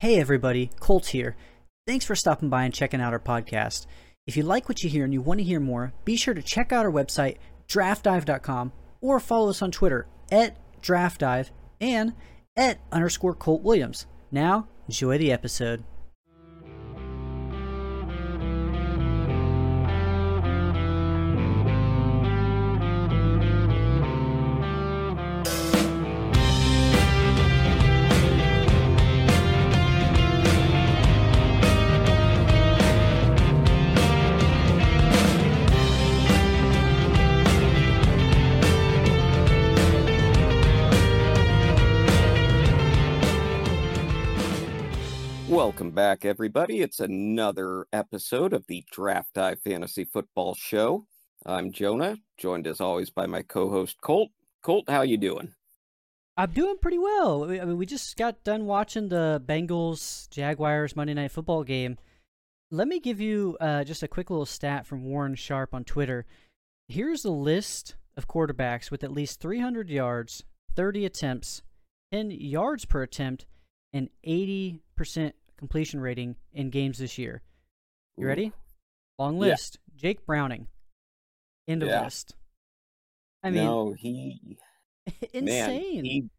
Hey everybody, Colt here. Thanks for stopping by and checking out our podcast. If you like what you hear and you want to hear more, be sure to check out our website, draftdive.com, or follow us on Twitter at draftdive and at underscore Colt Williams. Now, enjoy the episode. Back, everybody. It's another episode of the Draft Dive Fantasy Football Show. I'm Jonah, joined as always by my co-host Colt. Colt, how you doing? I'm doing pretty well. I mean, we just got done watching the Bengals Jaguars Monday Night Football game. Let me give you uh, just a quick little stat from Warren Sharp on Twitter. Here's a list of quarterbacks with at least 300 yards, 30 attempts, 10 yards per attempt, and 80% completion rating in games this year. You Ooh. ready? Long Yeah. list. Jake Browning. End of Yeah. list. I mean, no, he man, insane. he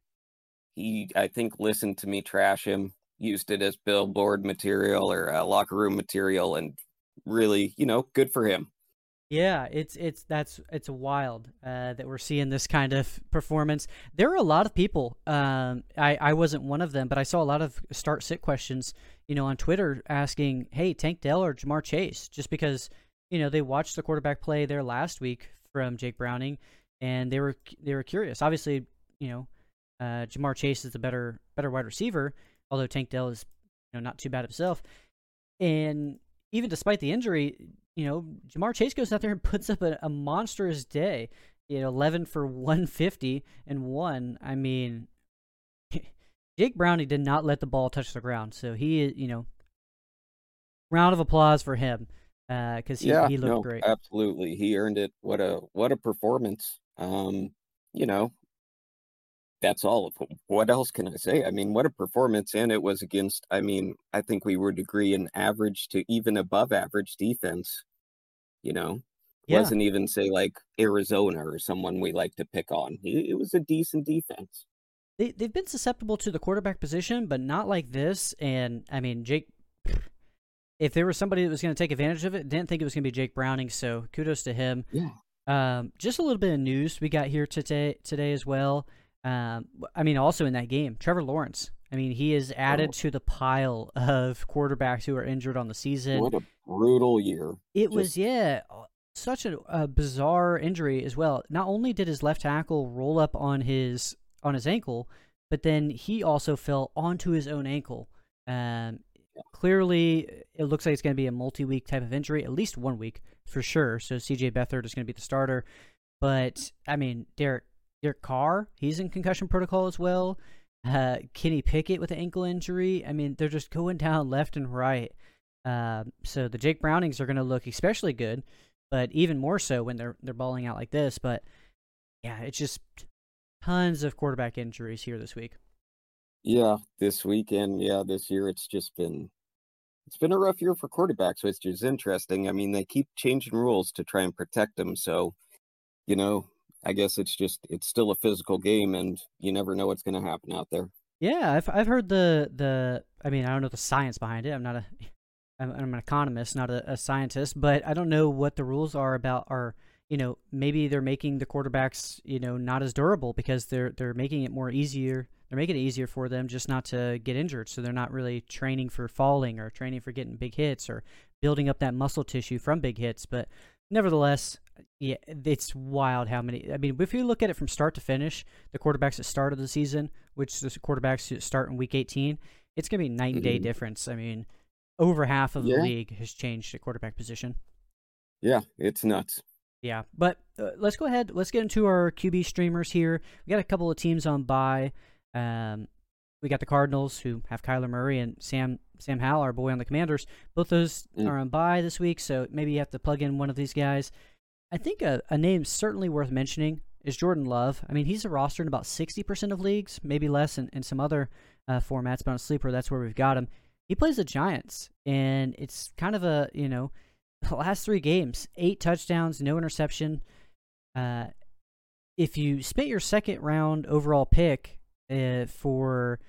he I think listened to me trash him, used it as billboard material or uh, locker room material, and really, you know, good for him. Yeah, it's it's that's it's wild uh, that we're seeing this kind of performance. There are a lot of people. Um, I I wasn't one of them, but I saw a lot of start sit questions. You know, on Twitter asking, "Hey, Tank Dell or Ja'Marr Chase?" Just because you know they watched the quarterback play there last week from Jake Browning, and they were they were curious. Obviously, you know, uh, Ja'Marr Chase is the better better wide receiver, although Tank Dell is you know not too bad himself. And even despite the injury, you know, Ja'Marr Chase goes out there and puts up a, a monstrous day. You know, 11 for 150 and one. I mean, Jake Browning did not let the ball touch the ground. So he, you know, round of applause for him because he, yeah, he looked no, great. absolutely. He earned it. What a what a performance. Um, you know, that's all. What else can I say? I mean, what a performance, and it was against. I mean, I think we would agree an average to even above average defense. You know, Yeah. wasn't even say like Arizona or someone we like to pick on. It, it was a decent defense. They they've been susceptible to the quarterback position, but not like this. And I mean, Jake. If there was somebody that was going to take advantage of it, didn't think it was going to be Jake Browning. So kudos to him. Yeah. Um, just a little bit of news we got here today today as well. Um, I mean, also in that game, Trevor Lawrence. I mean, he is added Oh. to the pile of quarterbacks who are injured on the season. What a brutal year. It was yeah, such a, a bizarre injury as well. Not only did his left tackle roll up on his on his ankle, but then he also fell onto his own ankle. Um, clearly, it looks like it's going to be a multi-week type of injury, at least one week for sure. So C.J. Beathard is going to be the starter, but I mean, Derek Derek Carr, he's in concussion protocol as well. Uh, Kenny Pickett with an ankle injury. I mean, they're just going down left and right. Um, so the Jake Brownings are going to look especially good, but even more so when they're they're balling out like this. But yeah, it's just tons of quarterback injuries here this week. Yeah, this weekend, yeah, this year it's just been it's been a rough year for quarterbacks, which is interesting. I mean, they keep changing rules to try and protect them, so you know, I guess it's just it's still a physical game and you never know what's going to happen out there. Yeah, I've I've heard the the I mean I don't know the science behind it. I'm not a I'm, I'm an economist, not a, a scientist, but I don't know what the rules are about. Are you know maybe they're making the quarterbacks you know not as durable because they're they're making it more easier. They're making it easier for them just not to get injured, so they're not really training for falling or training for getting big hits or building up that muscle tissue from big hits. But nevertheless, yeah, it's wild how many. I mean, if you look at it from start to finish, the quarterbacks that started the season, which the quarterbacks that start in week 18, it's going to be night and day Mhm. difference. I mean, over half of the league has changed at quarterback position. Yeah, it's nuts. Yeah, but uh, let's go ahead. Let's get into our QB streamers here. We got a couple of teams on bye. Um, we got the Cardinals who have Kyler Murray and Sam Sam Howell, our boy on the Commanders. Both those Mm. are on bye this week, so maybe you have to plug in one of these guys. I think a, a name certainly worth mentioning is Jordan Love. I mean, he's a roster in about 60% of leagues, maybe less in, in some other uh, formats, but on Sleeper, that's where we've got him. He plays the Giants, and it's kind of a, you know, the last three games, eight touchdowns, no interception. Uh, if you spent your second round overall pick uh, for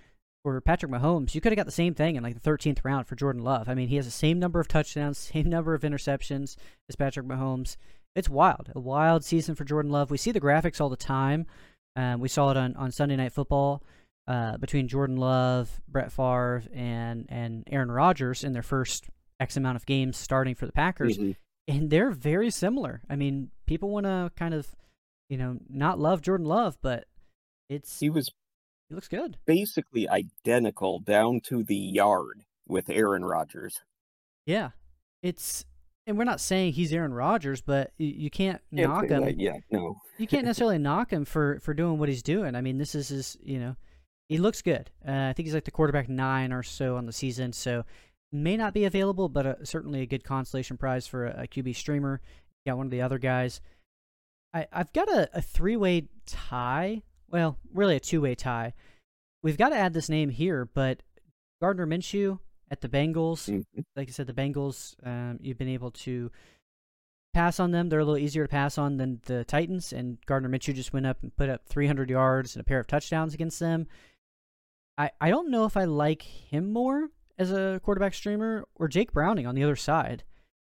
for Patrick Mahomes, you could have got the same thing in like the 13th round for Jordan Love. I mean, he has the same number of touchdowns, same number of interceptions as Patrick Mahomes. It's wild, a wild season for Jordan Love. We see the graphics all the time. Um, we saw it on, on Sunday Night Football uh, between Jordan Love, Brett Favre, and and Aaron Rodgers in their first X amount of games starting for the Packers, mm-hmm. and they're very similar. I mean, people want to kind of, you know, not love Jordan Love, but it's he was he looks good. Basically identical down to the yard with Aaron Rodgers. Yeah. It's and we're not saying he's Aaron Rodgers, but you, you can't knock him. Yeah, no. you can't necessarily knock him for for doing what he's doing. I mean, this is his, you know, he looks good. Uh, I think he's like the quarterback 9 or so on the season, so may not be available, but uh, certainly a good consolation prize for a, a QB streamer. Got one of the other guys. I, I've got a, a three way tie well, really a two way tie. We've got to add this name here, but Gardner Minshew at the Bengals. Mm-hmm. Like I said, the Bengals, um, you've been able to pass on them. They're a little easier to pass on than the Titans, and Gardner Minshew just went up and put up 300 yards and a pair of touchdowns against them. I, I don't know if I like him more as a quarterback streamer or Jake Browning on the other side.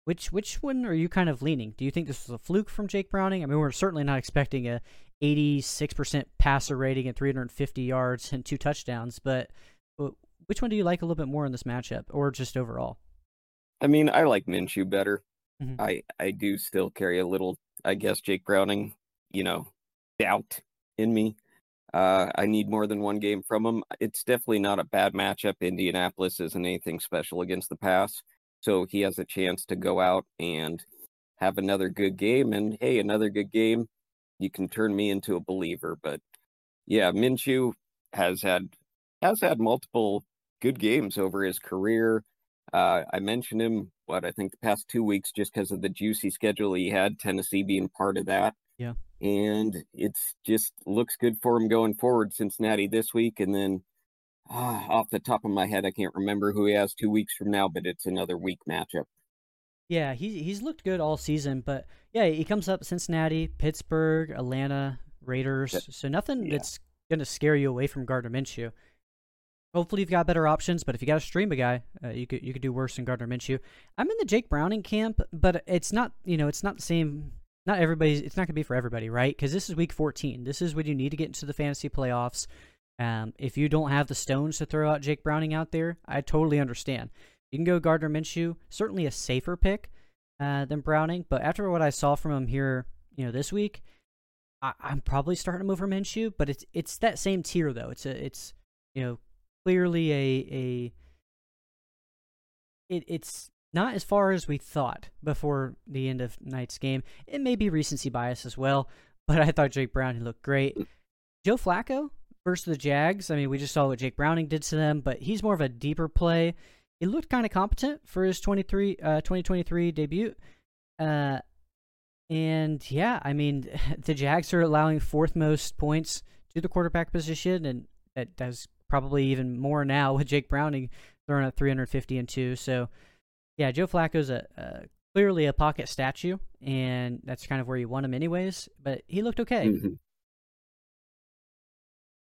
Which which one are you kind of leaning? Do you think this was a fluke from Jake Browning? I mean, we're certainly not expecting a 86% passer rating and 350 yards and two touchdowns, but which one do you like a little bit more in this matchup or just overall? I mean, I like Minshew better. Mm-hmm. I I do still carry a little, I guess, Jake Browning, you know, doubt in me. Uh, I need more than one game from him. It's definitely not a bad matchup. Indianapolis isn't anything special against the pass. So he has a chance to go out and have another good game. And hey, another good game, you can turn me into a believer. But yeah, Minshew has had has had multiple good games over his career. Uh, I mentioned him, what I think the past two weeks, just because of the juicy schedule he had, Tennessee being part of that. Yeah. And it's just looks good for him going forward. Cincinnati this week, and then ah, off the top of my head, I can't remember who he has two weeks from now, but it's another weak matchup. Yeah, he he's looked good all season, but yeah, he comes up Cincinnati, Pittsburgh, Atlanta, Raiders. So nothing yeah. that's gonna scare you away from Gardner Minshew. Hopefully, you've got better options, but if you got to stream a guy, uh, you could you could do worse than Gardner Minshew. I'm in the Jake Browning camp, but it's not you know it's not the same. Not everybody's. It's not gonna be for everybody, right? Because this is week 14. This is when you need to get into the fantasy playoffs. Um, if you don't have the stones to throw out Jake Browning out there, I totally understand. You can go Gardner Minshew, certainly a safer pick uh, than Browning, but after what I saw from him here, you know, this week, I, am probably starting to move for Minshew. But it's it's that same tier though. It's a it's you know clearly a a it, it's not as far as we thought before the end of night's game. It may be recency bias as well, but I thought Jake Browning looked great. Joe Flacco, versus the Jags. I mean, we just saw what Jake Browning did to them, but he's more of a deeper play. He looked kind of competent for his 23, uh, 2023 debut. Uh, and yeah, I mean, the Jags are allowing fourth most points to the quarterback position, and that does probably even more now with Jake Browning throwing at 350 and two. So yeah, Joe Flacco's a, a clearly a pocket statue, and that's kind of where you want him anyways. But he looked okay. Mm-hmm.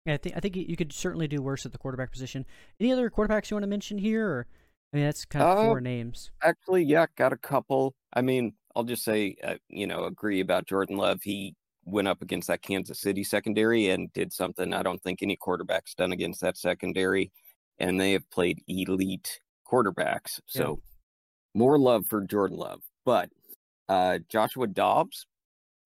Yeah, I think I think you could certainly do worse at the quarterback position. Any other quarterbacks you want to mention here? Or I mean, that's kind of uh, four names. Actually, yeah, got a couple. I mean, I'll just say, uh, you know, agree about Jordan Love. He went up against that Kansas City secondary and did something I don't think any quarterback's done against that secondary. And they have played elite quarterbacks. So yeah. more love for Jordan Love. But uh, Joshua Dobbs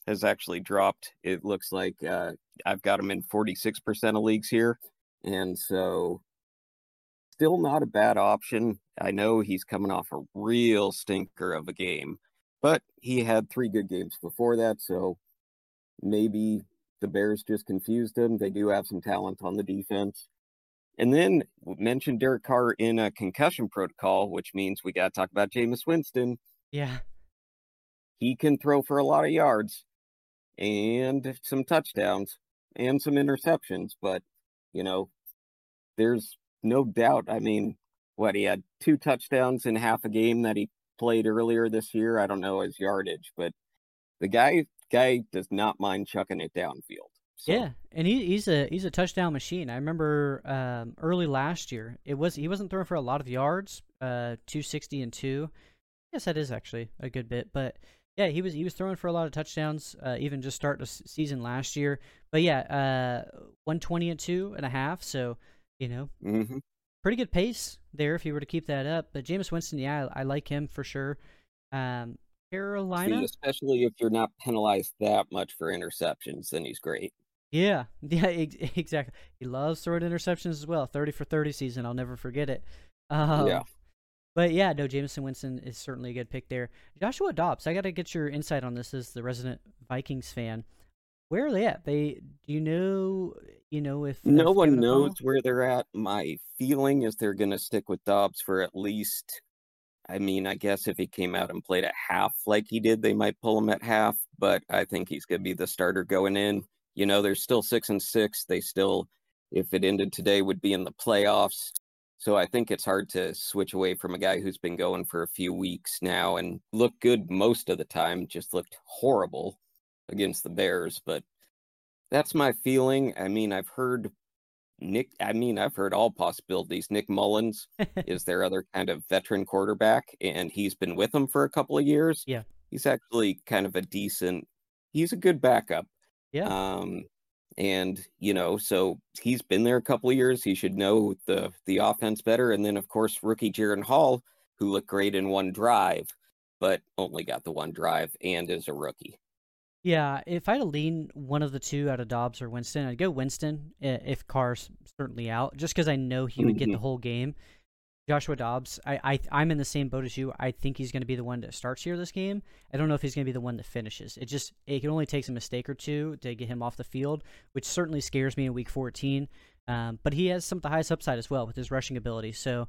has actually dropped. It looks like uh, I've got him in 46% of leagues here. And so still not a bad option. I know he's coming off a real stinker of a game, but he had three good games before that. So maybe the Bears just confused him. They do have some talent on the defense. And then mentioned Derek Carr in a concussion protocol, which means we got to talk about Jameis Winston. Yeah. He can throw for a lot of yards and some touchdowns and some interceptions. But, you know, there's no doubt. I mean, what he had two touchdowns in half a game that he played earlier this year. I don't know his yardage, but the guy guy does not mind chucking it downfield. So. Yeah, and he, he's a he's a touchdown machine. I remember um, early last year, it was he wasn't throwing for a lot of yards, uh, two sixty and two. Yes, that is actually a good bit, but yeah, he was he was throwing for a lot of touchdowns, uh, even just start the season last year. But yeah, uh, one twenty and two and a half. So you know, mm-hmm. pretty good pace there if you were to keep that up. But Jameis Winston, yeah, I, I like him for sure. Um, Carolina, See, especially if you're not penalized that much for interceptions, then he's great. Yeah, yeah, exactly. He loves throwing interceptions as well. Thirty for thirty season, I'll never forget it. Um, yeah. But yeah, no, Jameson Winston is certainly a good pick there. Joshua Dobbs, I got to get your insight on this as the resident Vikings fan. Where are they at? They do you know you know if no one knows where they're at. My feeling is they're going to stick with Dobbs for at least. I mean, I guess if he came out and played at half like he did, they might pull him at half. But I think he's going to be the starter going in. You know, they're still six and six. They still, if it ended today, would be in the playoffs. So I think it's hard to switch away from a guy who's been going for a few weeks now and looked good most of the time, just looked horrible against the Bears. But that's my feeling. I mean, I've heard Nick, I mean, I've heard all possibilities. Nick Mullens is their other kind of veteran quarterback, and he's been with them for a couple of years. Yeah. He's actually kind of a decent, he's a good backup. Yeah. Um, and you know, so he's been there a couple of years. He should know the the offense better. And then, of course, rookie Jaren Hall, who looked great in one drive, but only got the one drive and is a rookie. Yeah, if I had to lean one of the two out of Dobbs or Winston, I'd go Winston if Carr's certainly out, just because I know he would get the mm-hmm. whole game. Joshua Dobbs, I, I I'm in the same boat as you. I think he's going to be the one that starts here this game. I don't know if he's going to be the one that finishes. It just it can only takes a mistake or two to get him off the field, which certainly scares me in Week 14. Um, but he has some of the highest upside as well with his rushing ability. So,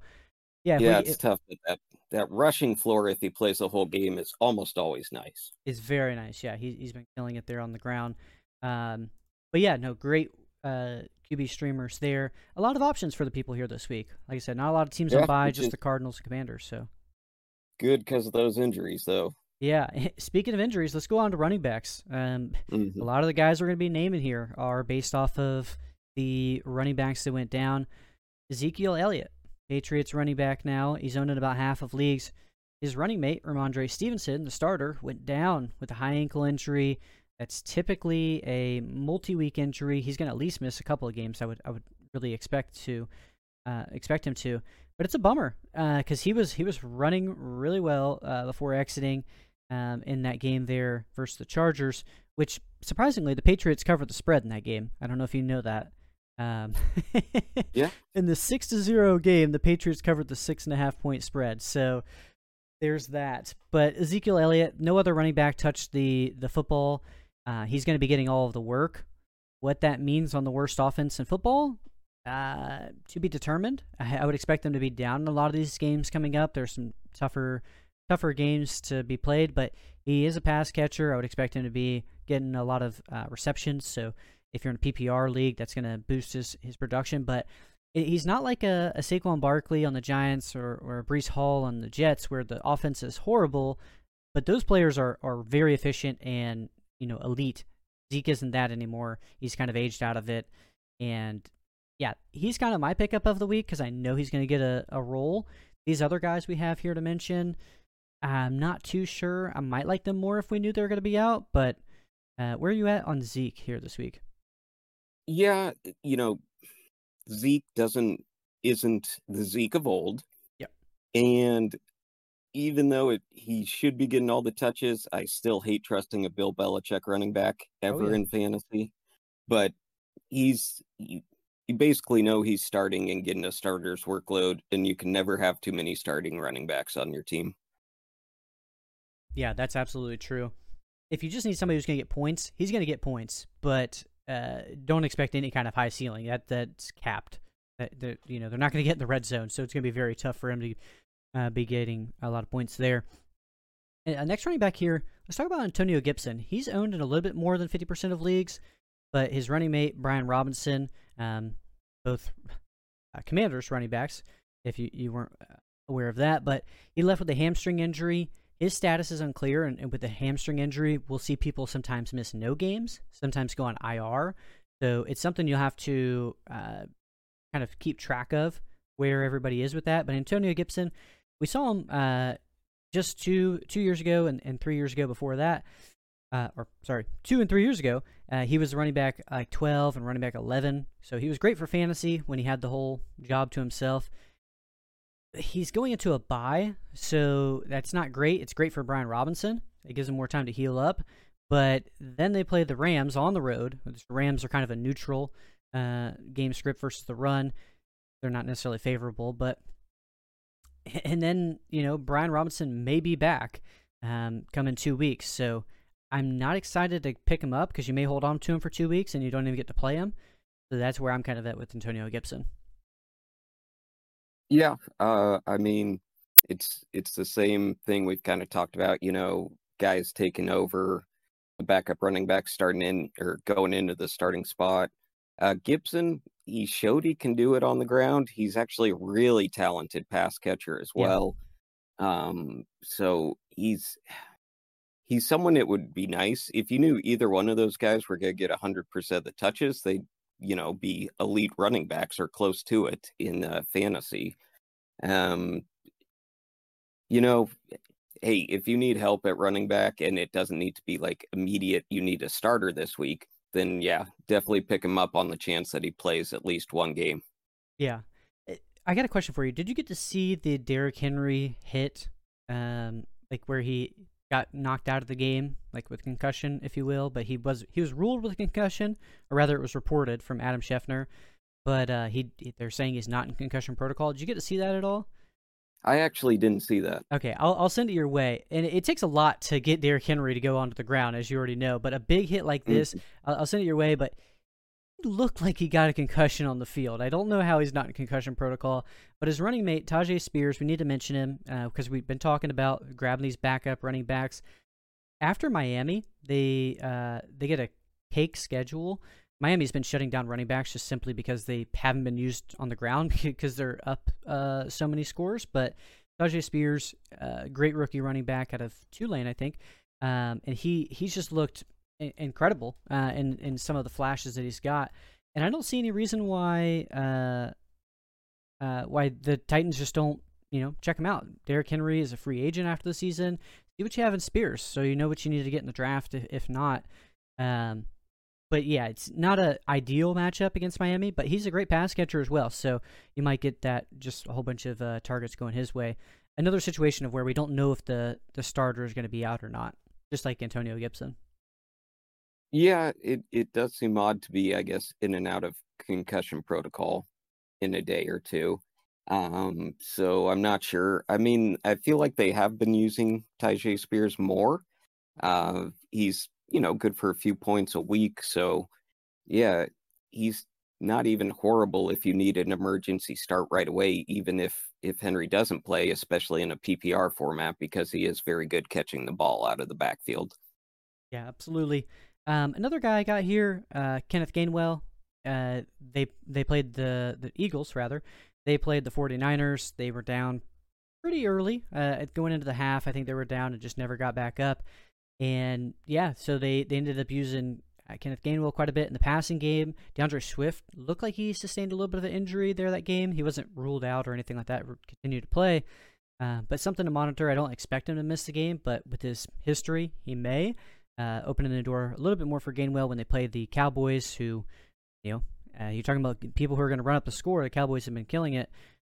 yeah, yeah, we, it's it, tough. That that rushing floor, if he plays the whole game, is almost always nice. Is very nice. Yeah, he he's been killing it there on the ground. Um, but yeah, no, great uh, QB streamers there. A lot of options for the people here this week. Like I said, not a lot of teams yeah, on by, just the Cardinals and Commanders. So good because of those injuries, though. Yeah. Speaking of injuries, let's go on to running backs. Um, mm-hmm. A lot of the guys we're going to be naming here are based off of the running backs that went down. Ezekiel Elliott, Patriots running back now. He's owned in about half of leagues. His running mate, Rhamondre Stevenson, the starter, went down with a high ankle injury. That's typically a multi-week injury. He's going to at least miss a couple of games. I would I would really expect to uh, expect him to, but it's a bummer because uh, he was he was running really well uh, before exiting um, in that game there versus the Chargers. Which surprisingly, the Patriots covered the spread in that game. I don't know if you know that. Um, yeah. In the six to zero game, the Patriots covered the six and a half point spread. So there's that. But Ezekiel Elliott, no other running back touched the the football. Uh, he's going to be getting all of the work. What that means on the worst offense in football, uh, to be determined. I, I, would expect them to be down in a lot of these games coming up. There's some tougher, tougher games to be played, but he is a pass catcher. I would expect him to be getting a lot of uh, receptions. So if you're in a PPR league, that's going to boost his, his production. But he's not like a, a Saquon Barkley on the Giants or, or a Breece Hall on the Jets, where the offense is horrible, but those players are, are very efficient and you know, elite. Zeke isn't that anymore. He's kind of aged out of it. And yeah, he's kind of my pickup of the week because I know he's going to get a, a role. These other guys we have here to mention, I'm not too sure. I might like them more if we knew they were going to be out. But uh, where are you at on Zeke here this week? Yeah, you know, Zeke doesn't isn't the Zeke of old. Yep. And even though it, he should be getting all the touches, I still hate trusting a Bill Belichick running back oh, ever oh, yeah. in fantasy. But he's you, you basically know he's starting and getting a starter's workload, and you can never have too many starting running backs on your team. Yeah, that's absolutely true. If you just need somebody who's going to get points, he's going to get points, but uh, don't expect any kind of high ceiling. That that's capped. That, that you know they're not going to get in the red zone, so it's going to be very tough for him to uh, be getting a lot of points there. Uh, next running back here, let's talk about Antonio Gibson. He's owned in a little bit more than 50% of leagues, but his running mate, Brian Robinson, um, both uh, commanders running backs, if you, you weren't uh, aware of that, but he left with a hamstring injury. His status is unclear, and, and with the hamstring injury, we'll see people sometimes miss no games, sometimes go on IR. So it's something you'll have to uh, kind of keep track of where everybody is with that. But Antonio Gibson, we saw him uh, just two two years ago and, and three years ago before that. Uh, or sorry, two and three years ago, uh, he was running back like 12 and running back 11. So he was great for fantasy when he had the whole job to himself. He's going into a bye, so that's not great. It's great for Brian Robinson. It gives him more time to heal up. But then they play the Rams on the road. The Rams are kind of a neutral uh, game script versus the run. They're not necessarily favorable, but and then you know Brian Robinson may be back um, come in two weeks. So I'm not excited to pick him up because you may hold on to him for two weeks and you don't even get to play him. So that's where I'm kind of at with Antonio Gibson. Yeah, uh, I mean, it's it's the same thing we've kind of talked about. You know, guys taking over the backup running back, starting in or going into the starting spot. Uh, Gibson, he showed he can do it on the ground. He's actually a really talented pass catcher as well. Yeah. Um, so he's he's someone it would be nice if you knew either one of those guys were going to get 100% of the touches they'd you know be elite running backs or close to it in uh, fantasy um you know hey if you need help at running back and it doesn't need to be like immediate you need a starter this week then yeah definitely pick him up on the chance that he plays at least one game. Yeah. I got a question for you. Did you get to see the Derrick Henry hit um like where he got knocked out of the game, like with concussion, if you will. But he was he was ruled with concussion, or rather, it was reported from Adam Schefter. But uh, he they're saying he's not in concussion protocol. Did you get to see that at all? I actually didn't see that. Okay, I'll I'll send it your way. And it, it takes a lot to get Derrick Henry to go onto the ground, as you already know. But a big hit like this, mm-hmm. I'll, I'll send it your way. But looked like he got a concussion on the field. I don't know how he's not in concussion protocol, but his running mate Tyjae Spears, we need to mention him because uh, we've been talking about grabbing these backup running backs. After Miami, they uh, they get a cake schedule. Miami's been shutting down running backs just simply because they haven't been used on the ground because they're up uh, so many scores. But Tyjae Spears, uh, great rookie running back out of Tulane, I think, um, and he he's just looked incredible uh, in in some of the flashes that he's got, and I don't see any reason why uh, uh, why the Titans just don't you know check him out. Derrick Henry is a free agent after the season. See what you have in Spears, so you know what you need to get in the draft. If, if not, um, but yeah, it's not a ideal matchup against Miami, but he's a great pass catcher as well. So you might get that just a whole bunch of uh, targets going his way. Another situation of where we don't know if the the starter is going to be out or not, just like Antonio Gibson. Yeah, it, it does seem odd to be, I guess, in and out of concussion protocol in a day or two. Um, so I'm not sure. I mean, I feel like they have been using Tyjae Spears more. Uh, he's, you know, good for a few points a week. So yeah, he's not even horrible if you need an emergency start right away, even if if Henry doesn't play, especially in a PPR format, because he is very good catching the ball out of the backfield. Yeah, absolutely. Um, another guy I got here, uh, Kenneth Gainwell. Uh, they they played the the Eagles rather. They played the 49ers. They were down pretty early uh, going into the half. I think they were down and just never got back up. And yeah, so they they ended up using uh, Kenneth Gainwell quite a bit in the passing game. D'Andre Swift looked like he sustained a little bit of an injury there that game. He wasn't ruled out or anything like that. Continued to play. Uh, but something to monitor. I don't expect him to miss the game, but with his history, he may uh, opening the door a little bit more for Gainwell when they play the Cowboys, who, you know, uh, you're talking about people who are going to run up the score. The Cowboys have been killing it.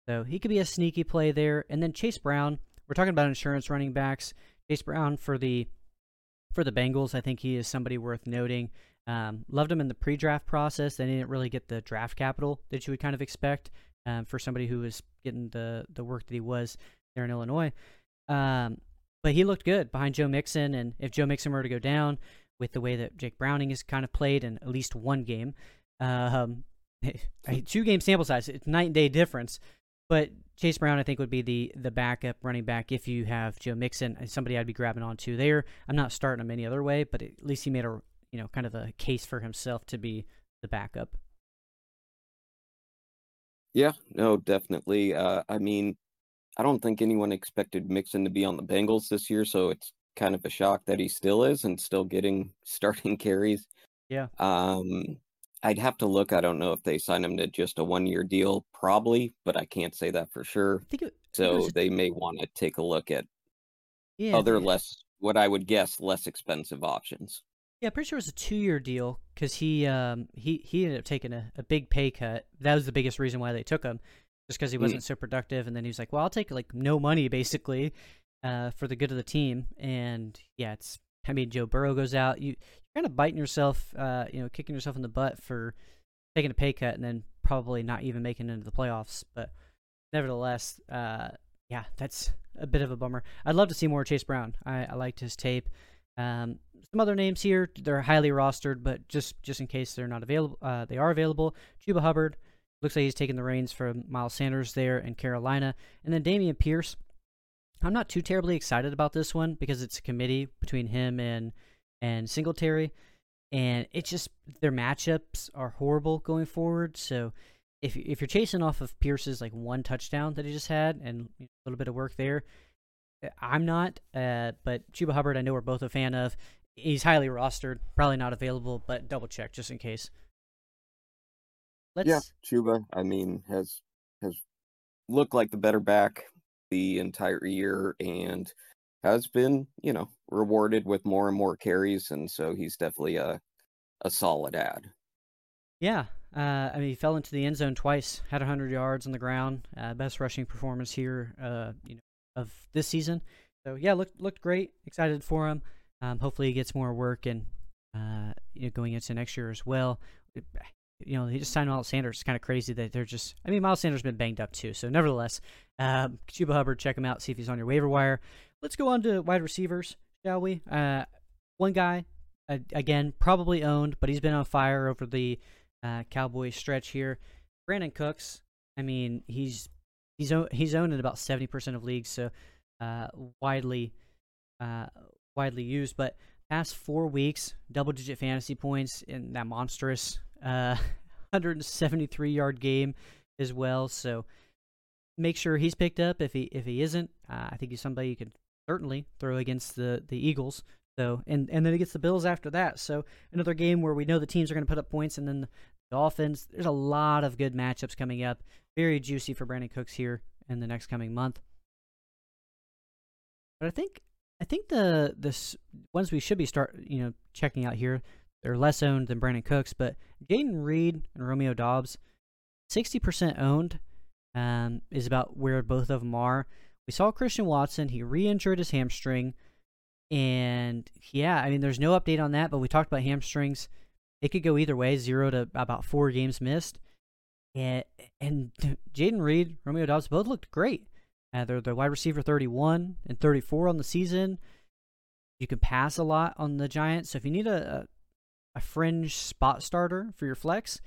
So he could be a sneaky play there. And then Chase Brown, we're talking about insurance running backs. Chase Brown for the for the Bengals, I think he is somebody worth noting. Um, loved him in the pre-draft process. They didn't really get the draft capital that you would kind of expect um, for somebody who was getting the the work that he was there in Illinois. Um, but he looked good behind Joe Mixon. And if Joe Mixon were to go down with the way that Jake Browning has kind of played in at least one game, um, two game sample size, it's night and day difference. But Chase Brown, I think, would be the the backup running back if you have Joe Mixon, somebody I'd be grabbing onto there. I'm not starting him any other way, but at least he made a you know kind of a case for himself to be the backup. Yeah, no, definitely. Uh, I mean, I don't think anyone expected Mixon to be on the Bengals this year, so it's kind of a shock that he still is and still getting starting carries. Yeah. Um, I'd have to look. I don't know if they signed him to just a one year deal, probably, but I can't say that for sure. I think it, So they may want to take a look at yeah, other less, what I would guess, less expensive options. Yeah, pretty sure it was a two-year deal because he um he he ended up taking a, a big pay cut. That was the biggest reason why they took him, just because he Mm. wasn't so productive. And then he was like, "Well, I'll take like no money basically, uh, for the good of the team." And yeah, it's I mean, Joe Burrow goes out, you you're kind of biting yourself, uh, you know, kicking yourself in the butt for taking a pay cut and then probably not even making it into the playoffs. But nevertheless, uh, yeah, that's a bit of a bummer. I'd love to see more Chase Brown. I, I liked his tape. Um, some other names here. They're highly rostered, but just just in case they're not available, uh, they are available. Chuba Hubbard looks like he's taking the reins from Miles Sanders there in Carolina, and then Dameon Pierce. I'm not too terribly excited about this one because it's a committee between him and and Singletary, and it's just their matchups are horrible going forward. So if if you're chasing off of Pierce's like one touchdown that he just had and a little bit of work there, I'm not. Uh, but Chuba Hubbard, I know we're both a fan of. He's highly rostered, probably not available, but double check just in case. Let's Yeah, Chuba, I mean, has has looked like the better back the entire year and has been, you know, rewarded with more and more carries, and so he's definitely a a solid ad. Yeah, uh, I mean, he fell into the end zone twice, had 100 yards on the ground, uh, best rushing performance here, uh, you know, of this season. So yeah, looked looked great. Excited for him. Um, hopefully, he gets more work and uh, you know, going into next year as well. You know, he just signed Miles Sanders. It's kind of crazy that they're just. I mean, Miles Sanders been banged up too. So nevertheless, um, Chuba Hubbard, check him out. See if he's on your waiver wire. Let's go on to wide receivers, shall we? Uh, one guy, uh, again, probably owned, but he's been on fire over the uh, Cowboys stretch here. Brandin Cooks. I mean, he's he's he's owned in about seventy percent of leagues, so uh, widely uh, widely used. But past four weeks, double digit fantasy points in that monstrous uh, 173 yard game as well. So make sure he's picked up. If he if he isn't, uh, I think he's somebody you could certainly throw against the the Eagles. So and and then against the Bills after that. So another game where we know the teams are going to put up points, and then the Dolphins. There's a lot of good matchups coming up. Very juicy for Brandin Cooks here in the next coming month. But I think I think the this ones we should be start you know checking out here they're less owned than Brandin Cooks, but Jayden Reed and Romeo Doubs, sixty percent owned, um, is about where both of them are. We saw Christian Watson; he re-injured his hamstring, and yeah, I mean, there's no update on that, but we talked about hamstrings. It could go either way, zero to about four games missed. And, and Jayden Reed, Romeo Doubs both looked great. Uh, they're the wide receiver 31 and 34 on the season. You can pass a lot on the Giants, so if you need a, a, a fringe spot starter for your flex,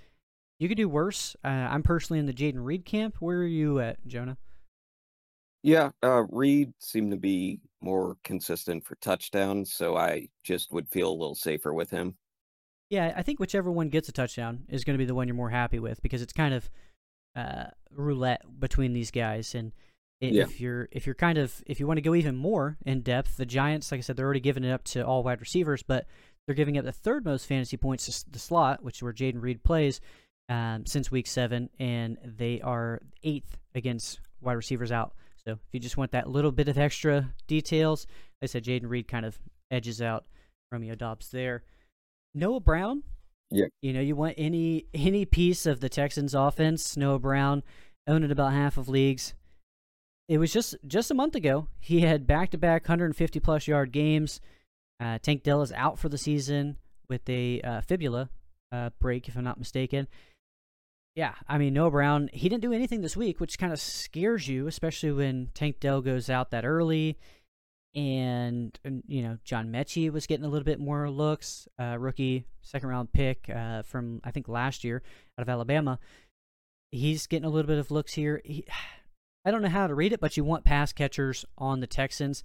you could do worse. Uh, I'm personally in the Jayden Reed camp. Where are you at, Jonah? Yeah, uh, Reed seemed to be more consistent for touchdowns, so I just would feel a little safer with him. Yeah, I think whichever one gets a touchdown is going to be the one you're more happy with because it's kind of uh, roulette between these guys. And i- Yeah. if you're if you're kind of if you want to go even more in depth, the Giants, like I said, they're already giving it up to all wide receivers, but they're giving up the third most fantasy points to the slot, which is where Jayden Reed plays um, since week seven, and they are eighth against wide receivers out. So if you just want that little bit of extra details, like I said Jayden Reed kind of edges out Romeo Doubs there. Noah Brown. Yeah. You know, you want any any piece of the Texans offense, Noah Brown owned about half of leagues. It was just just a month ago. He had back to back 150 plus yard games. Uh, Tank Dell is out for the season with a uh, fibula uh, break, if I'm not mistaken. Yeah, I mean Noah Brown, he didn't do anything this week, which kind of scares you, especially when Tank Dell goes out that early and, you know John Metchie was getting a little bit more looks, uh, rookie second round pick uh, from I think last year out of Alabama. He's getting a little bit of looks here. He, I don't know how to read it, but you want pass catchers on the Texans.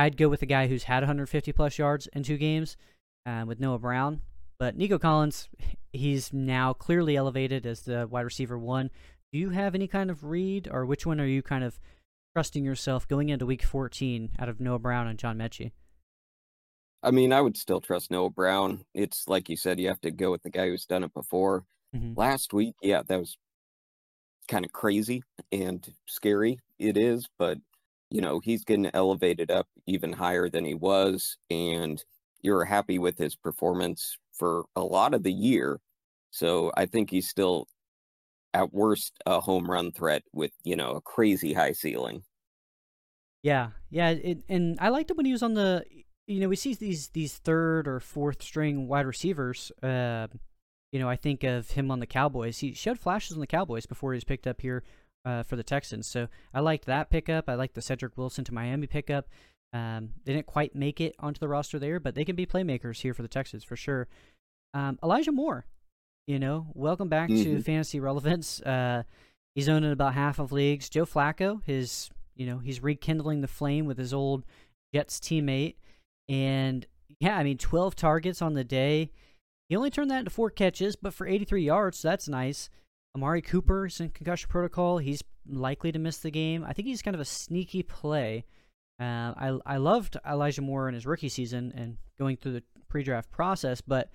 I'd go with a guy who's had 150 plus yards in two games uh, with Noah Brown. But Nico Collins, he's now clearly elevated as the wide receiver one. Do you have any kind of read, or which one are you kind of trusting yourself going into week 14 out of Noah Brown and John Metchie? I mean, I would still trust Noah Brown. It's like you said, you have to go with the guy who's done it before. Mm-hmm. Last week, yeah, that was kind of crazy and scary. It is, but you know, he's getting elevated up even higher than he was, and you're happy with his performance for a lot of the year. So I think he's still at worst a home run threat with, you know, a crazy high ceiling. Yeah, yeah, it, and I liked it when he was on the. You know, we see these these third or fourth string wide receivers. Uh, you know, I think of him on the Cowboys. He showed flashes on the Cowboys before he was picked up here uh, for the Texans. So I liked that pickup. I liked the Cedric Wilson to Miami pickup. Um, they didn't quite make it onto the roster there, but they can be playmakers here for the Texans for sure. Um, Elijah Moore, you know, welcome back mm-hmm. to fantasy relevance. Uh, he's owned in about half of leagues. Joe Flacco, his, you know, he's rekindling the flame with his old Jets teammate, and yeah, I mean, 12 targets on the day. He only turned that into four catches, but for 83 yards, so that's nice. Amari Cooper is in concussion protocol. He's likely to miss the game. I think he's kind of a sneaky play. Uh, I I loved Elijah Moore in his rookie season and going through the pre-draft process, but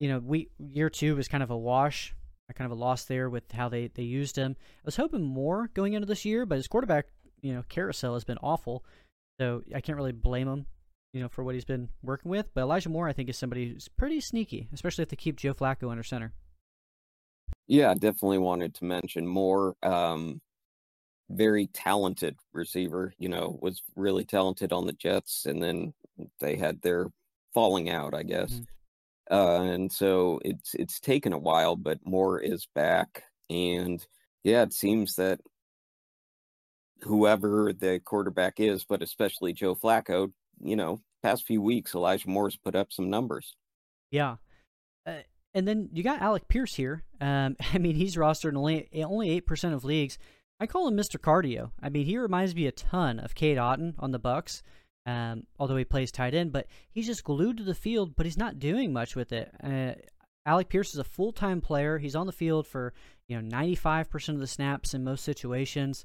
you know, we year two was kind of a wash, kind of a loss there with how they they used him. I was hoping more going into this year, but his quarterback, you know, carousel has been awful, so I can't really blame him you know, for what he's been working with. But Elijah Moore, I think, is somebody who's pretty sneaky, especially if they keep Joe Flacco under center. Yeah, definitely wanted to mention Moore. Um, very talented receiver, you know, was really talented on the Jets, and then they had their falling out, I guess. Mm-hmm. Uh, and so it's it's taken a while, but Moore is back, and yeah, it seems that whoever the quarterback is, but especially Joe Flacco, you know, past few weeks, Elijah Moore's put up some numbers. Yeah. And then you got Alec Pierce here. Um, I mean, he's rostered in only only eight percent of leagues. I call him Mr. Cardio. I mean, he reminds me a ton of Cade Otton on the Bucks, Um, although he plays tight end, but he's just glued to the field, but he's not doing much with it. Uh, Alec Pierce is a full time player. He's on the field for you know ninety five percent of the snaps in most situations.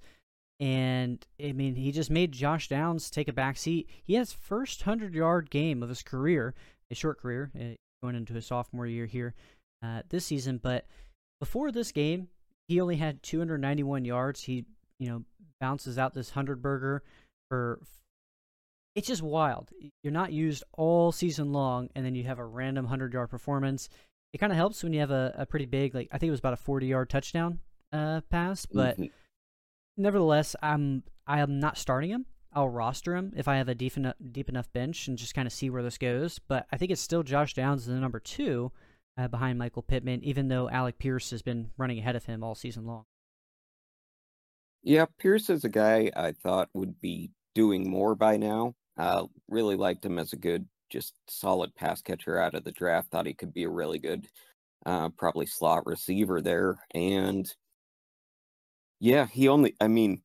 And I mean, he just made Josh Downs take a back seat. He has first hundred yard game of his career, a short career, uh, going into his sophomore year here uh, this season. But before this game, he only had 291 yards. He, you know, bounces out this hundred burger for. It's just wild. You're not used all season long, and then you have a random hundred yard performance. It kind of helps when you have a, a pretty big, like I think it was about a 40 yard touchdown uh, pass, but. Mm-hmm nevertheless, I'm I am not starting him. I'll roster him if I have a deep enough, deep enough bench and just kind of see where this goes. But I think it's still Josh Downs the number two uh, behind Michael Pittman, even though Alec Pierce has been running ahead of him all season long. Yeah, Pierce is a guy I thought would be doing more by now. Uh, really liked him as a good, just solid pass catcher out of the draft. Thought he could be a really good, uh, probably slot receiver there. And yeah, he only, I mean,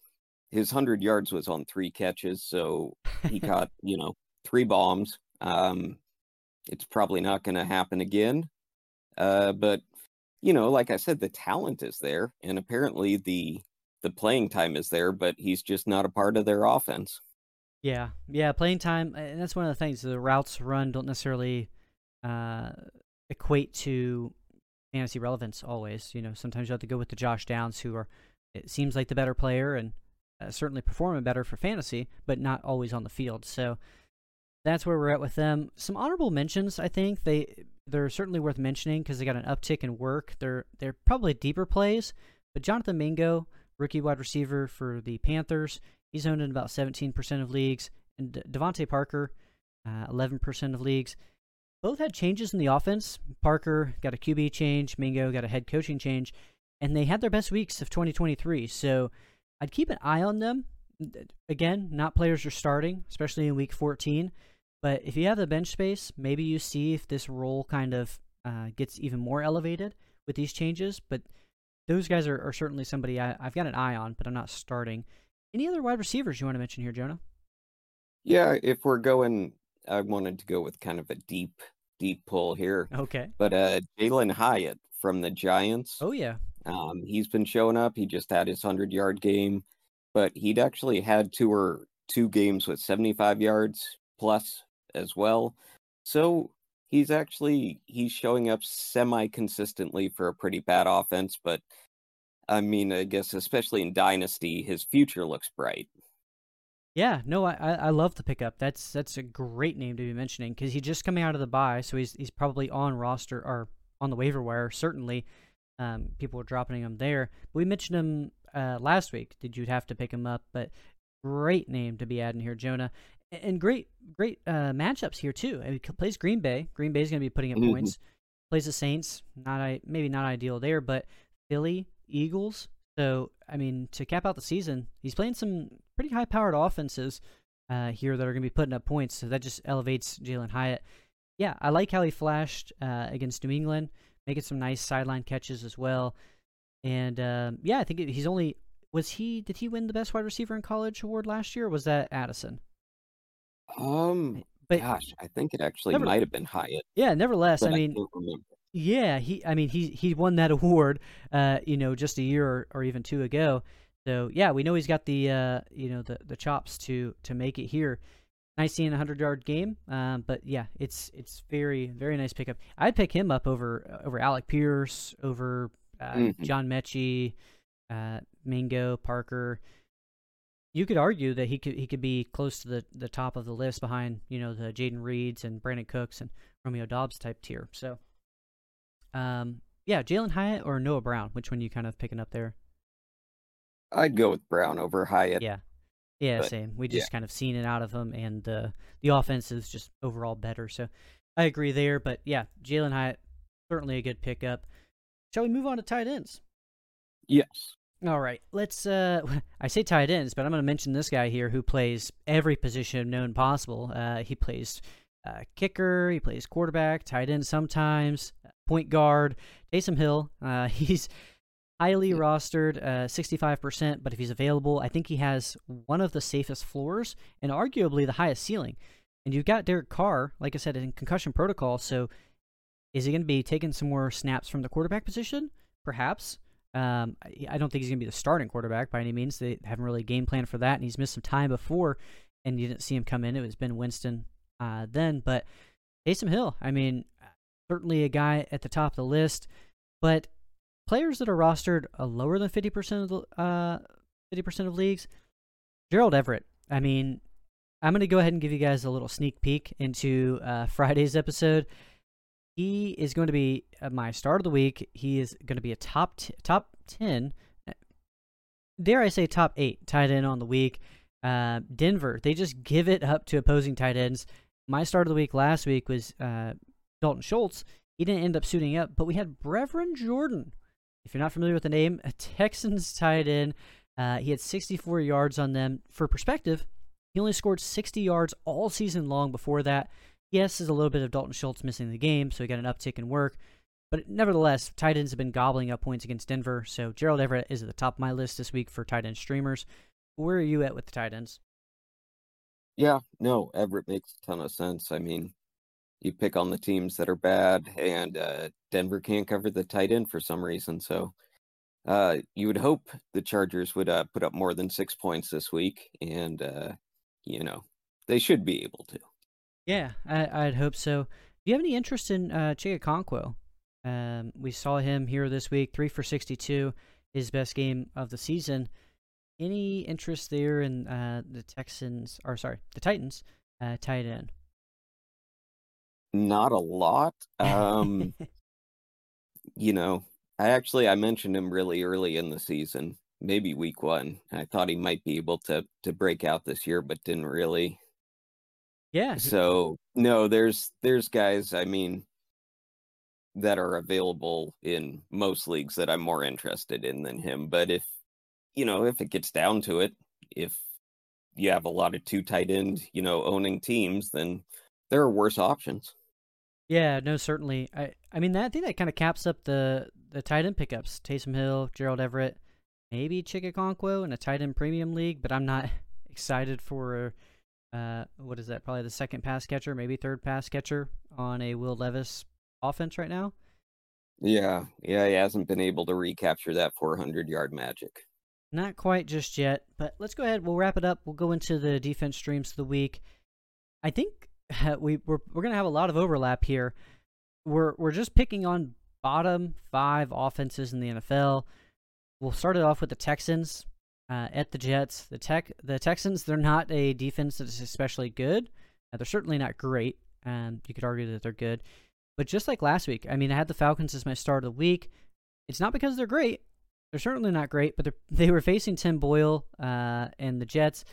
his 100 yards was on three catches, so he caught, you know, three bombs. Um, it's probably not going to happen again. Uh, but, you know, like I said, the talent is there, and apparently the the playing time is there, but he's just not a part of their offense. Yeah, yeah, playing time, and that's one of the things. The routes run don't necessarily uh, equate to fantasy relevance always. You know, sometimes you have to go with the Josh Downs, who are it seems like the better player and uh, certainly performing better for fantasy, but not always on the field. So that's where we're at with them. Some honorable mentions, I think they they're certainly worth mentioning because they got an uptick in work. They're they're probably deeper plays, but Jonathan Mingo, rookie wide receiver for the Panthers, he's owned in about 17% of leagues, and De- DeVante Parker, uh, 11% of leagues. Both had changes in the offense. Parker got a QB change, Mingo got a head coaching change, and they had their best weeks of 2023. So I'd keep an eye on them. Again, not players are starting, especially in week 14. But if you have the bench space, maybe you see if this role kind of uh, gets even more elevated with these changes. But those guys are, are certainly somebody I, I've got an eye on, but I'm not starting. Any other wide receivers you want to mention here, Jonah? Yeah, if we're going, I wanted to go with kind of a deep, deep pull here. Okay. But uh, Jalin Hyatt from the Giants. Oh yeah. Um, he's been showing up. He just had his hundred yard game, but he'd actually had two or two games with seventy five yards plus as well. So he's actually he's showing up semi consistently for a pretty bad offense, but I mean, I guess especially in Dynasty, his future looks bright. Yeah, no, I I love the pickup. That's that's a great name to be mentioning because he's just coming out of the bye, so he's he's probably on roster or on the waiver wire. Certainly, um, people were dropping him there. We mentioned him uh, last week. Did you have to pick him up? But great name to be adding here, Jonah, and great great uh, matchups here too. he plays Green Bay. Green Bay is going to be putting up mm-hmm. points. Plays the Saints. Not I maybe not ideal there, but Philly, Eagles. So I mean, to cap out the season, he's playing some pretty high powered offenses uh, here that are going to be putting up points. So that just elevates Jalen Hyatt. Yeah, I like how he flashed uh, against New England, making some nice sideline catches as well. And um, yeah, I think he's only was he did he win the best wide receiver in college award last year? or Was that Addison? Um, but gosh, I think it actually never, might have been Hyatt. Yeah, nevertheless, I mean, yeah, he, I mean, he he won that award, uh, you know, just a year or, or even two ago. So yeah, we know he's got the, uh, you know, the the chops to to make it here. Nice seeing a hundred yard game, um, but yeah, it's it's very very nice pickup. I'd pick him up over over Alec Pierce, over uh, mm-hmm. John Metchie, uh, Mingo Parker you could argue that he could he could be close to the, the top of the list behind you know the Jayden Reeds and Brandin Cooks and Romeo Doubs type tier. So, um, yeah, Jalen Hyatt or Noah Brown, which one you kind of picking up there? I'd go with Brown over Hyatt. Yeah, yeah, but, same. We just yeah. kind of seen it out of him, and uh, the offense is just overall better. So, I agree there. But yeah, Jalen Hyatt certainly a good pickup. Shall we move on to tight ends? Yes. All right, let's. Uh, I say tight ends, but I'm going to mention this guy here who plays every position known possible. Uh, he plays uh, kicker, he plays quarterback, tight end sometimes, point guard. Taysom Hill. Uh, he's highly rostered, uh, 65%, but if he's available, I think he has one of the safest floors and arguably the highest ceiling. And you've got Derek Carr, like I said, in concussion protocol. So is he going to be taking some more snaps from the quarterback position? Perhaps. Um, I don't think he's going to be the starting quarterback by any means. They haven't really game plan for that, and he's missed some time before, and you didn't see him come in. It was Ben Winston uh, then, but Taysom Hill, I mean, certainly a guy at the top of the list, but players that are rostered uh, lower than 50% of the uh, 50% of leagues, Gerald Everett. I mean, I'm going to go ahead and give you guys a little sneak peek into uh, Friday's episode. He is going to be uh, my start of the week. He is going to be a top t- top ten, uh, dare I say top eight tight end on the week. Uh, Denver, they just give it up to opposing tight ends. My start of the week last week was Dalton Schultz. He didn't end up suiting up, but we had Brevin Jordan. If you're not familiar with the name, a Texans tight end. Uh, he had 64 yards on them. For perspective, he only scored 60 yards all season long before that. Yes, there's a little bit of Dalton Schultz missing the game, so he got an uptick in work. But nevertheless, tight ends have been gobbling up points against Denver, so Gerald Everett is at the top of my list this week for tight end streamers. Where are you at with the tight ends? Yeah, no, Everett makes a ton of sense. I mean, you pick on the teams that are bad, and uh, Denver can't cover the tight end for some reason. So uh, you would hope the Chargers would uh, put up more than six points this week, and uh, you know they should be able to. Yeah, I, would hope so. Do you have any interest in uh, Chig Um, we saw him here this week, three for 62, his best game of the season. Any interest there in uh, the Texans, or sorry, the Titans, uh, tight end? Not a lot. Um, you know, I actually I mentioned him really early in the season, maybe week one. I thought he might be able to to break out this year, but didn't really. Yeah. So no, there's there's guys. I mean, that are available in most leagues that I'm more interested in than him. But if you know, if it gets down to it, if you have a lot of two tight end, you know, owning teams, then there are worse options. Yeah, no, certainly. I I mean that I think that kind of caps up the the tight end pickups: Taysom Hill, Gerald Everett, maybe Chig in a tight end premium league, but I'm not excited for uh, what is that? Probably the second pass catcher, maybe third pass catcher on a Will Levis offense right now. Yeah, yeah, he hasn't been able to recapture that 400 yard magic. Not quite just yet, but let's go ahead. We'll wrap it up. We'll go into the defense streams of the week. I think we we're we're gonna have a lot of overlap here. We're we're just picking on bottom five offenses in the NFL. We'll start it off with the Texans uh, at the Jets. The tech the Texans they're not a defense that is especially good. Uh, they're certainly not great. and you could argue that they're good, but just like last week, I mean, I had the Falcons as my start of the week. It's not because they're great. They're certainly not great, but they were facing Tim Boyle uh, and the Jets,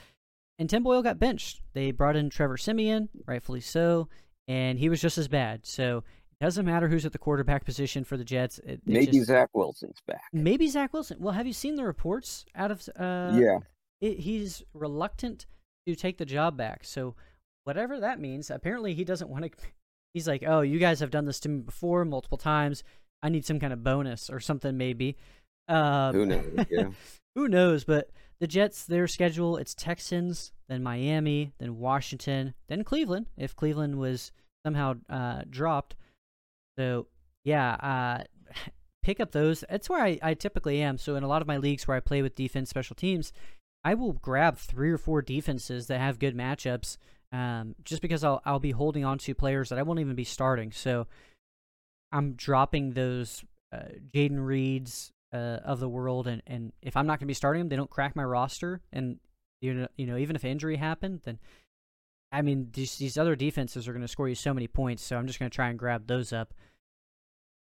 and Tim Boyle got benched. They brought in Trevor Siemian, rightfully so, and he was just as bad. So it doesn't matter who's at the quarterback position for the Jets. It, maybe just, Zach Wilson's back. Maybe Zach Wilson. Well, have you seen the reports out of? Uh, yeah, it, he's reluctant to take the job back. So whatever that means, apparently he doesn't want to. He's like, oh, you guys have done this to me before multiple times. I need some kind of bonus or something, maybe. Um, who knows? Yeah. who knows? But the Jets, their schedule, it's Texans, then Miami, then Washington, then Cleveland. If Cleveland was somehow uh, dropped, so yeah, uh, pick up those. That's where I, I typically am. So in a lot of my leagues where I play with defense special teams, I will grab three or four defenses that have good matchups. Um, just because I'll I'll be holding on to players that I won't even be starting. So I'm dropping those uh, Jayden Reeds, uh, of the world, and, and if I'm not going to be starting them, they don't crack my roster, and you know, you know, even if injury happened, then I mean, these these other defenses are going to score you so many points, so I'm just going to try and grab those up.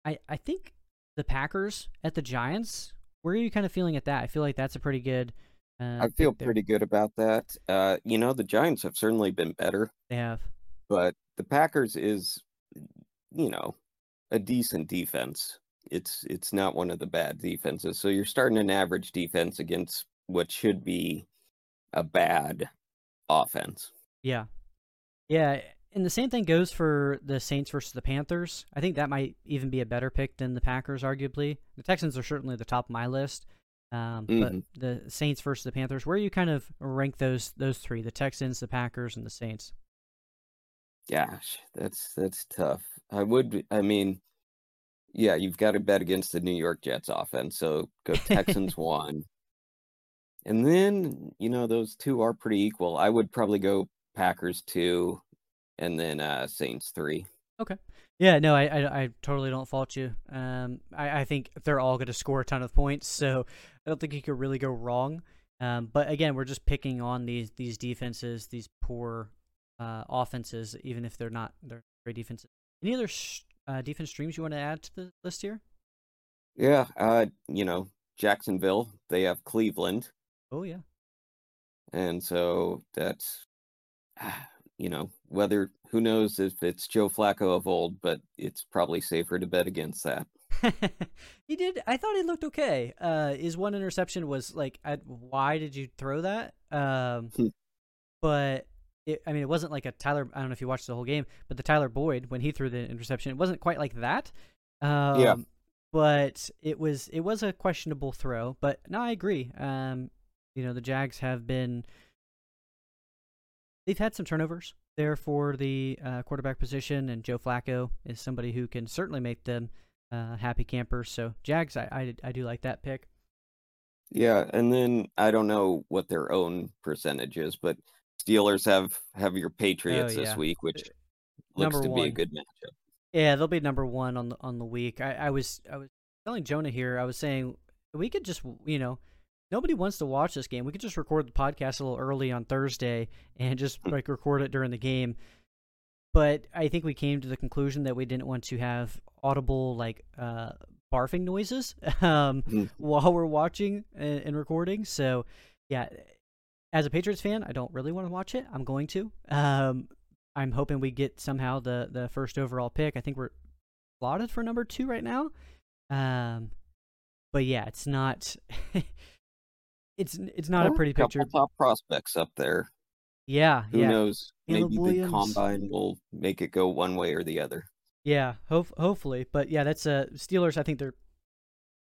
I I think the Packers at the Giants. Where are you kind of feeling at that? I feel like that's a pretty good. Uh, I feel pretty good about that. Uh, you know, the Giants have certainly been better. They have, but the Packers is, you know, a decent defense it's it's not one of the bad defenses. So you're starting an average defense against what should be a bad offense. Yeah. Yeah, and the same thing goes for the Saints versus the Panthers. I think that might even be a better pick than the Packers, arguably. The Texans are certainly the top of my list, um, mm-hmm. but the Saints versus the Panthers. Where you kind of rank those those three: the Texans, the Packers, and the Saints? Gosh, that's that's tough. I would. I mean, yeah, you've got to bet against the New York Jets offense. So go Texans one. And then, you know, those two are pretty equal. I would probably go Packers two and then uh Saints three. Okay. Yeah, no, I, I, I totally don't fault you. Um, I, I think they're all going to score a ton of points, so I don't think you could really go wrong. Um, but again, we're just picking on these these defenses, these poor uh, offenses, even if they're not they're great defenses. Any other sh- uh, defense streams you want to add to the list here? Yeah, uh, you know, Jacksonville, they have Cleveland. Oh yeah. And so that's you know, whether who knows if it's Joe Flacco of old, but it's probably safer to bet against that. he did. I thought he looked okay. Uh, his one interception was like, why did you throw that? Um, hmm. but it, I mean, it wasn't like a Tyler. I don't know if you watched the whole game, but the Tyler Boyd when he threw the interception, it wasn't quite like that. Um, yeah. But it was it was a questionable throw. But no, I agree. Um, you know, the Jags have been they've had some turnovers there for the uh, quarterback position, and Joe Flacco is somebody who can certainly make them uh, happy campers. So Jags, I, I I do like that pick. Yeah, and then I don't know what their own percentage is, but Steelers have have your Patriots oh, yeah. this week, which uh, looks number to one. be a good matchup. Yeah, they'll be number one on the on the week. I, I was I was telling Jonah here. I was saying we could just you know nobody wants to watch this game. We could just record the podcast a little early on Thursday and just hmm. like record it during the game. But I think we came to the conclusion that we didn't want to have audible like uh, barfing noises um, mm. while we're watching and, and recording. So yeah, as a Patriots fan, I don't really want to watch it. I'm going to. Um, I'm hoping we get somehow the the first overall pick. I think we're slotted for number two right now. Um, but yeah, it's not. it's it's not a pretty a picture. Top prospects up there. Yeah. Who yeah. knows? Caleb Maybe Williams. the combine will make it go one way or the other. Yeah, hope hopefully, but yeah, that's uh Steelers. I think they're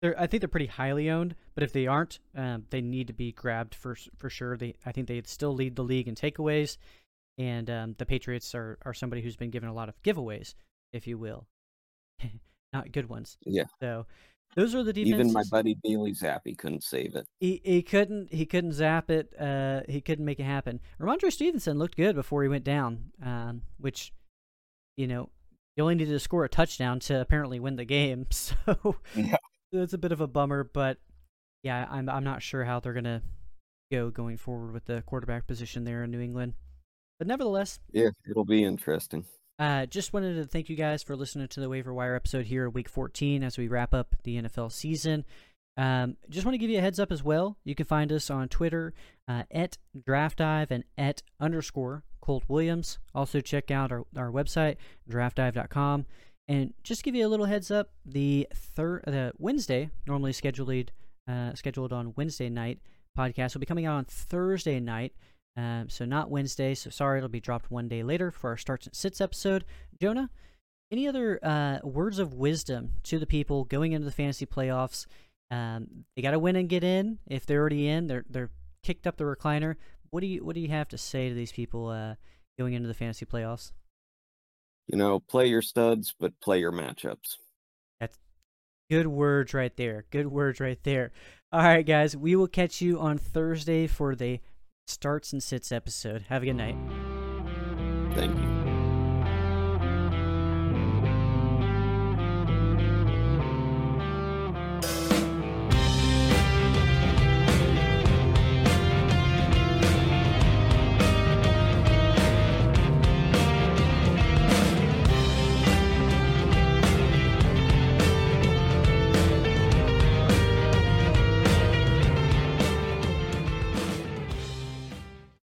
they're I think they're pretty highly owned, but if they aren't, um, they need to be grabbed for for sure. They I think they still lead the league in takeaways, and um, the Patriots are are somebody who's been given a lot of giveaways, if you will, not good ones. Yeah. So those are the defenses. Even my buddy Bailey Zappe couldn't save it. He he couldn't he couldn't zap it. Uh, he couldn't make it happen. Rhamondre Stevenson looked good before he went down, um, which, you know, you only needed to score a touchdown to apparently win the game. So Yeah. It's a bit of a bummer, but yeah, I'm I'm not sure how they're gonna go going forward with the quarterback position there in New England. But nevertheless, Yeah, it'll be interesting. uh, just wanted to thank you guys for listening to the waiver wire episode here, week 14, as we wrap up the NFL season. Um, just want to give you a heads up as well. You can find us on Twitter uh, at DraftDive and at underscore Colt Williams. Also, check out our, our website, draftdive.com. And just give you a little heads up, the third, the Wednesday, normally scheduled uh, scheduled on Wednesday night podcast, will be coming out on Thursday night. Um, so not Wednesday. So sorry, it'll be dropped one day later for our starts and sits episode. Jonah, any other uh, words of wisdom to the people going into the fantasy playoffs? Um, they got to win and get in. If they're already in, they're they're kicked up the recliner. What do you what do you have to say to these people uh, going into the fantasy playoffs? You know, play your studs, but play your matchups. That's good words right there. Good words right there. All right, guys, we will catch you on Thursday for the starts and sits episode. Have a good night. Thank you.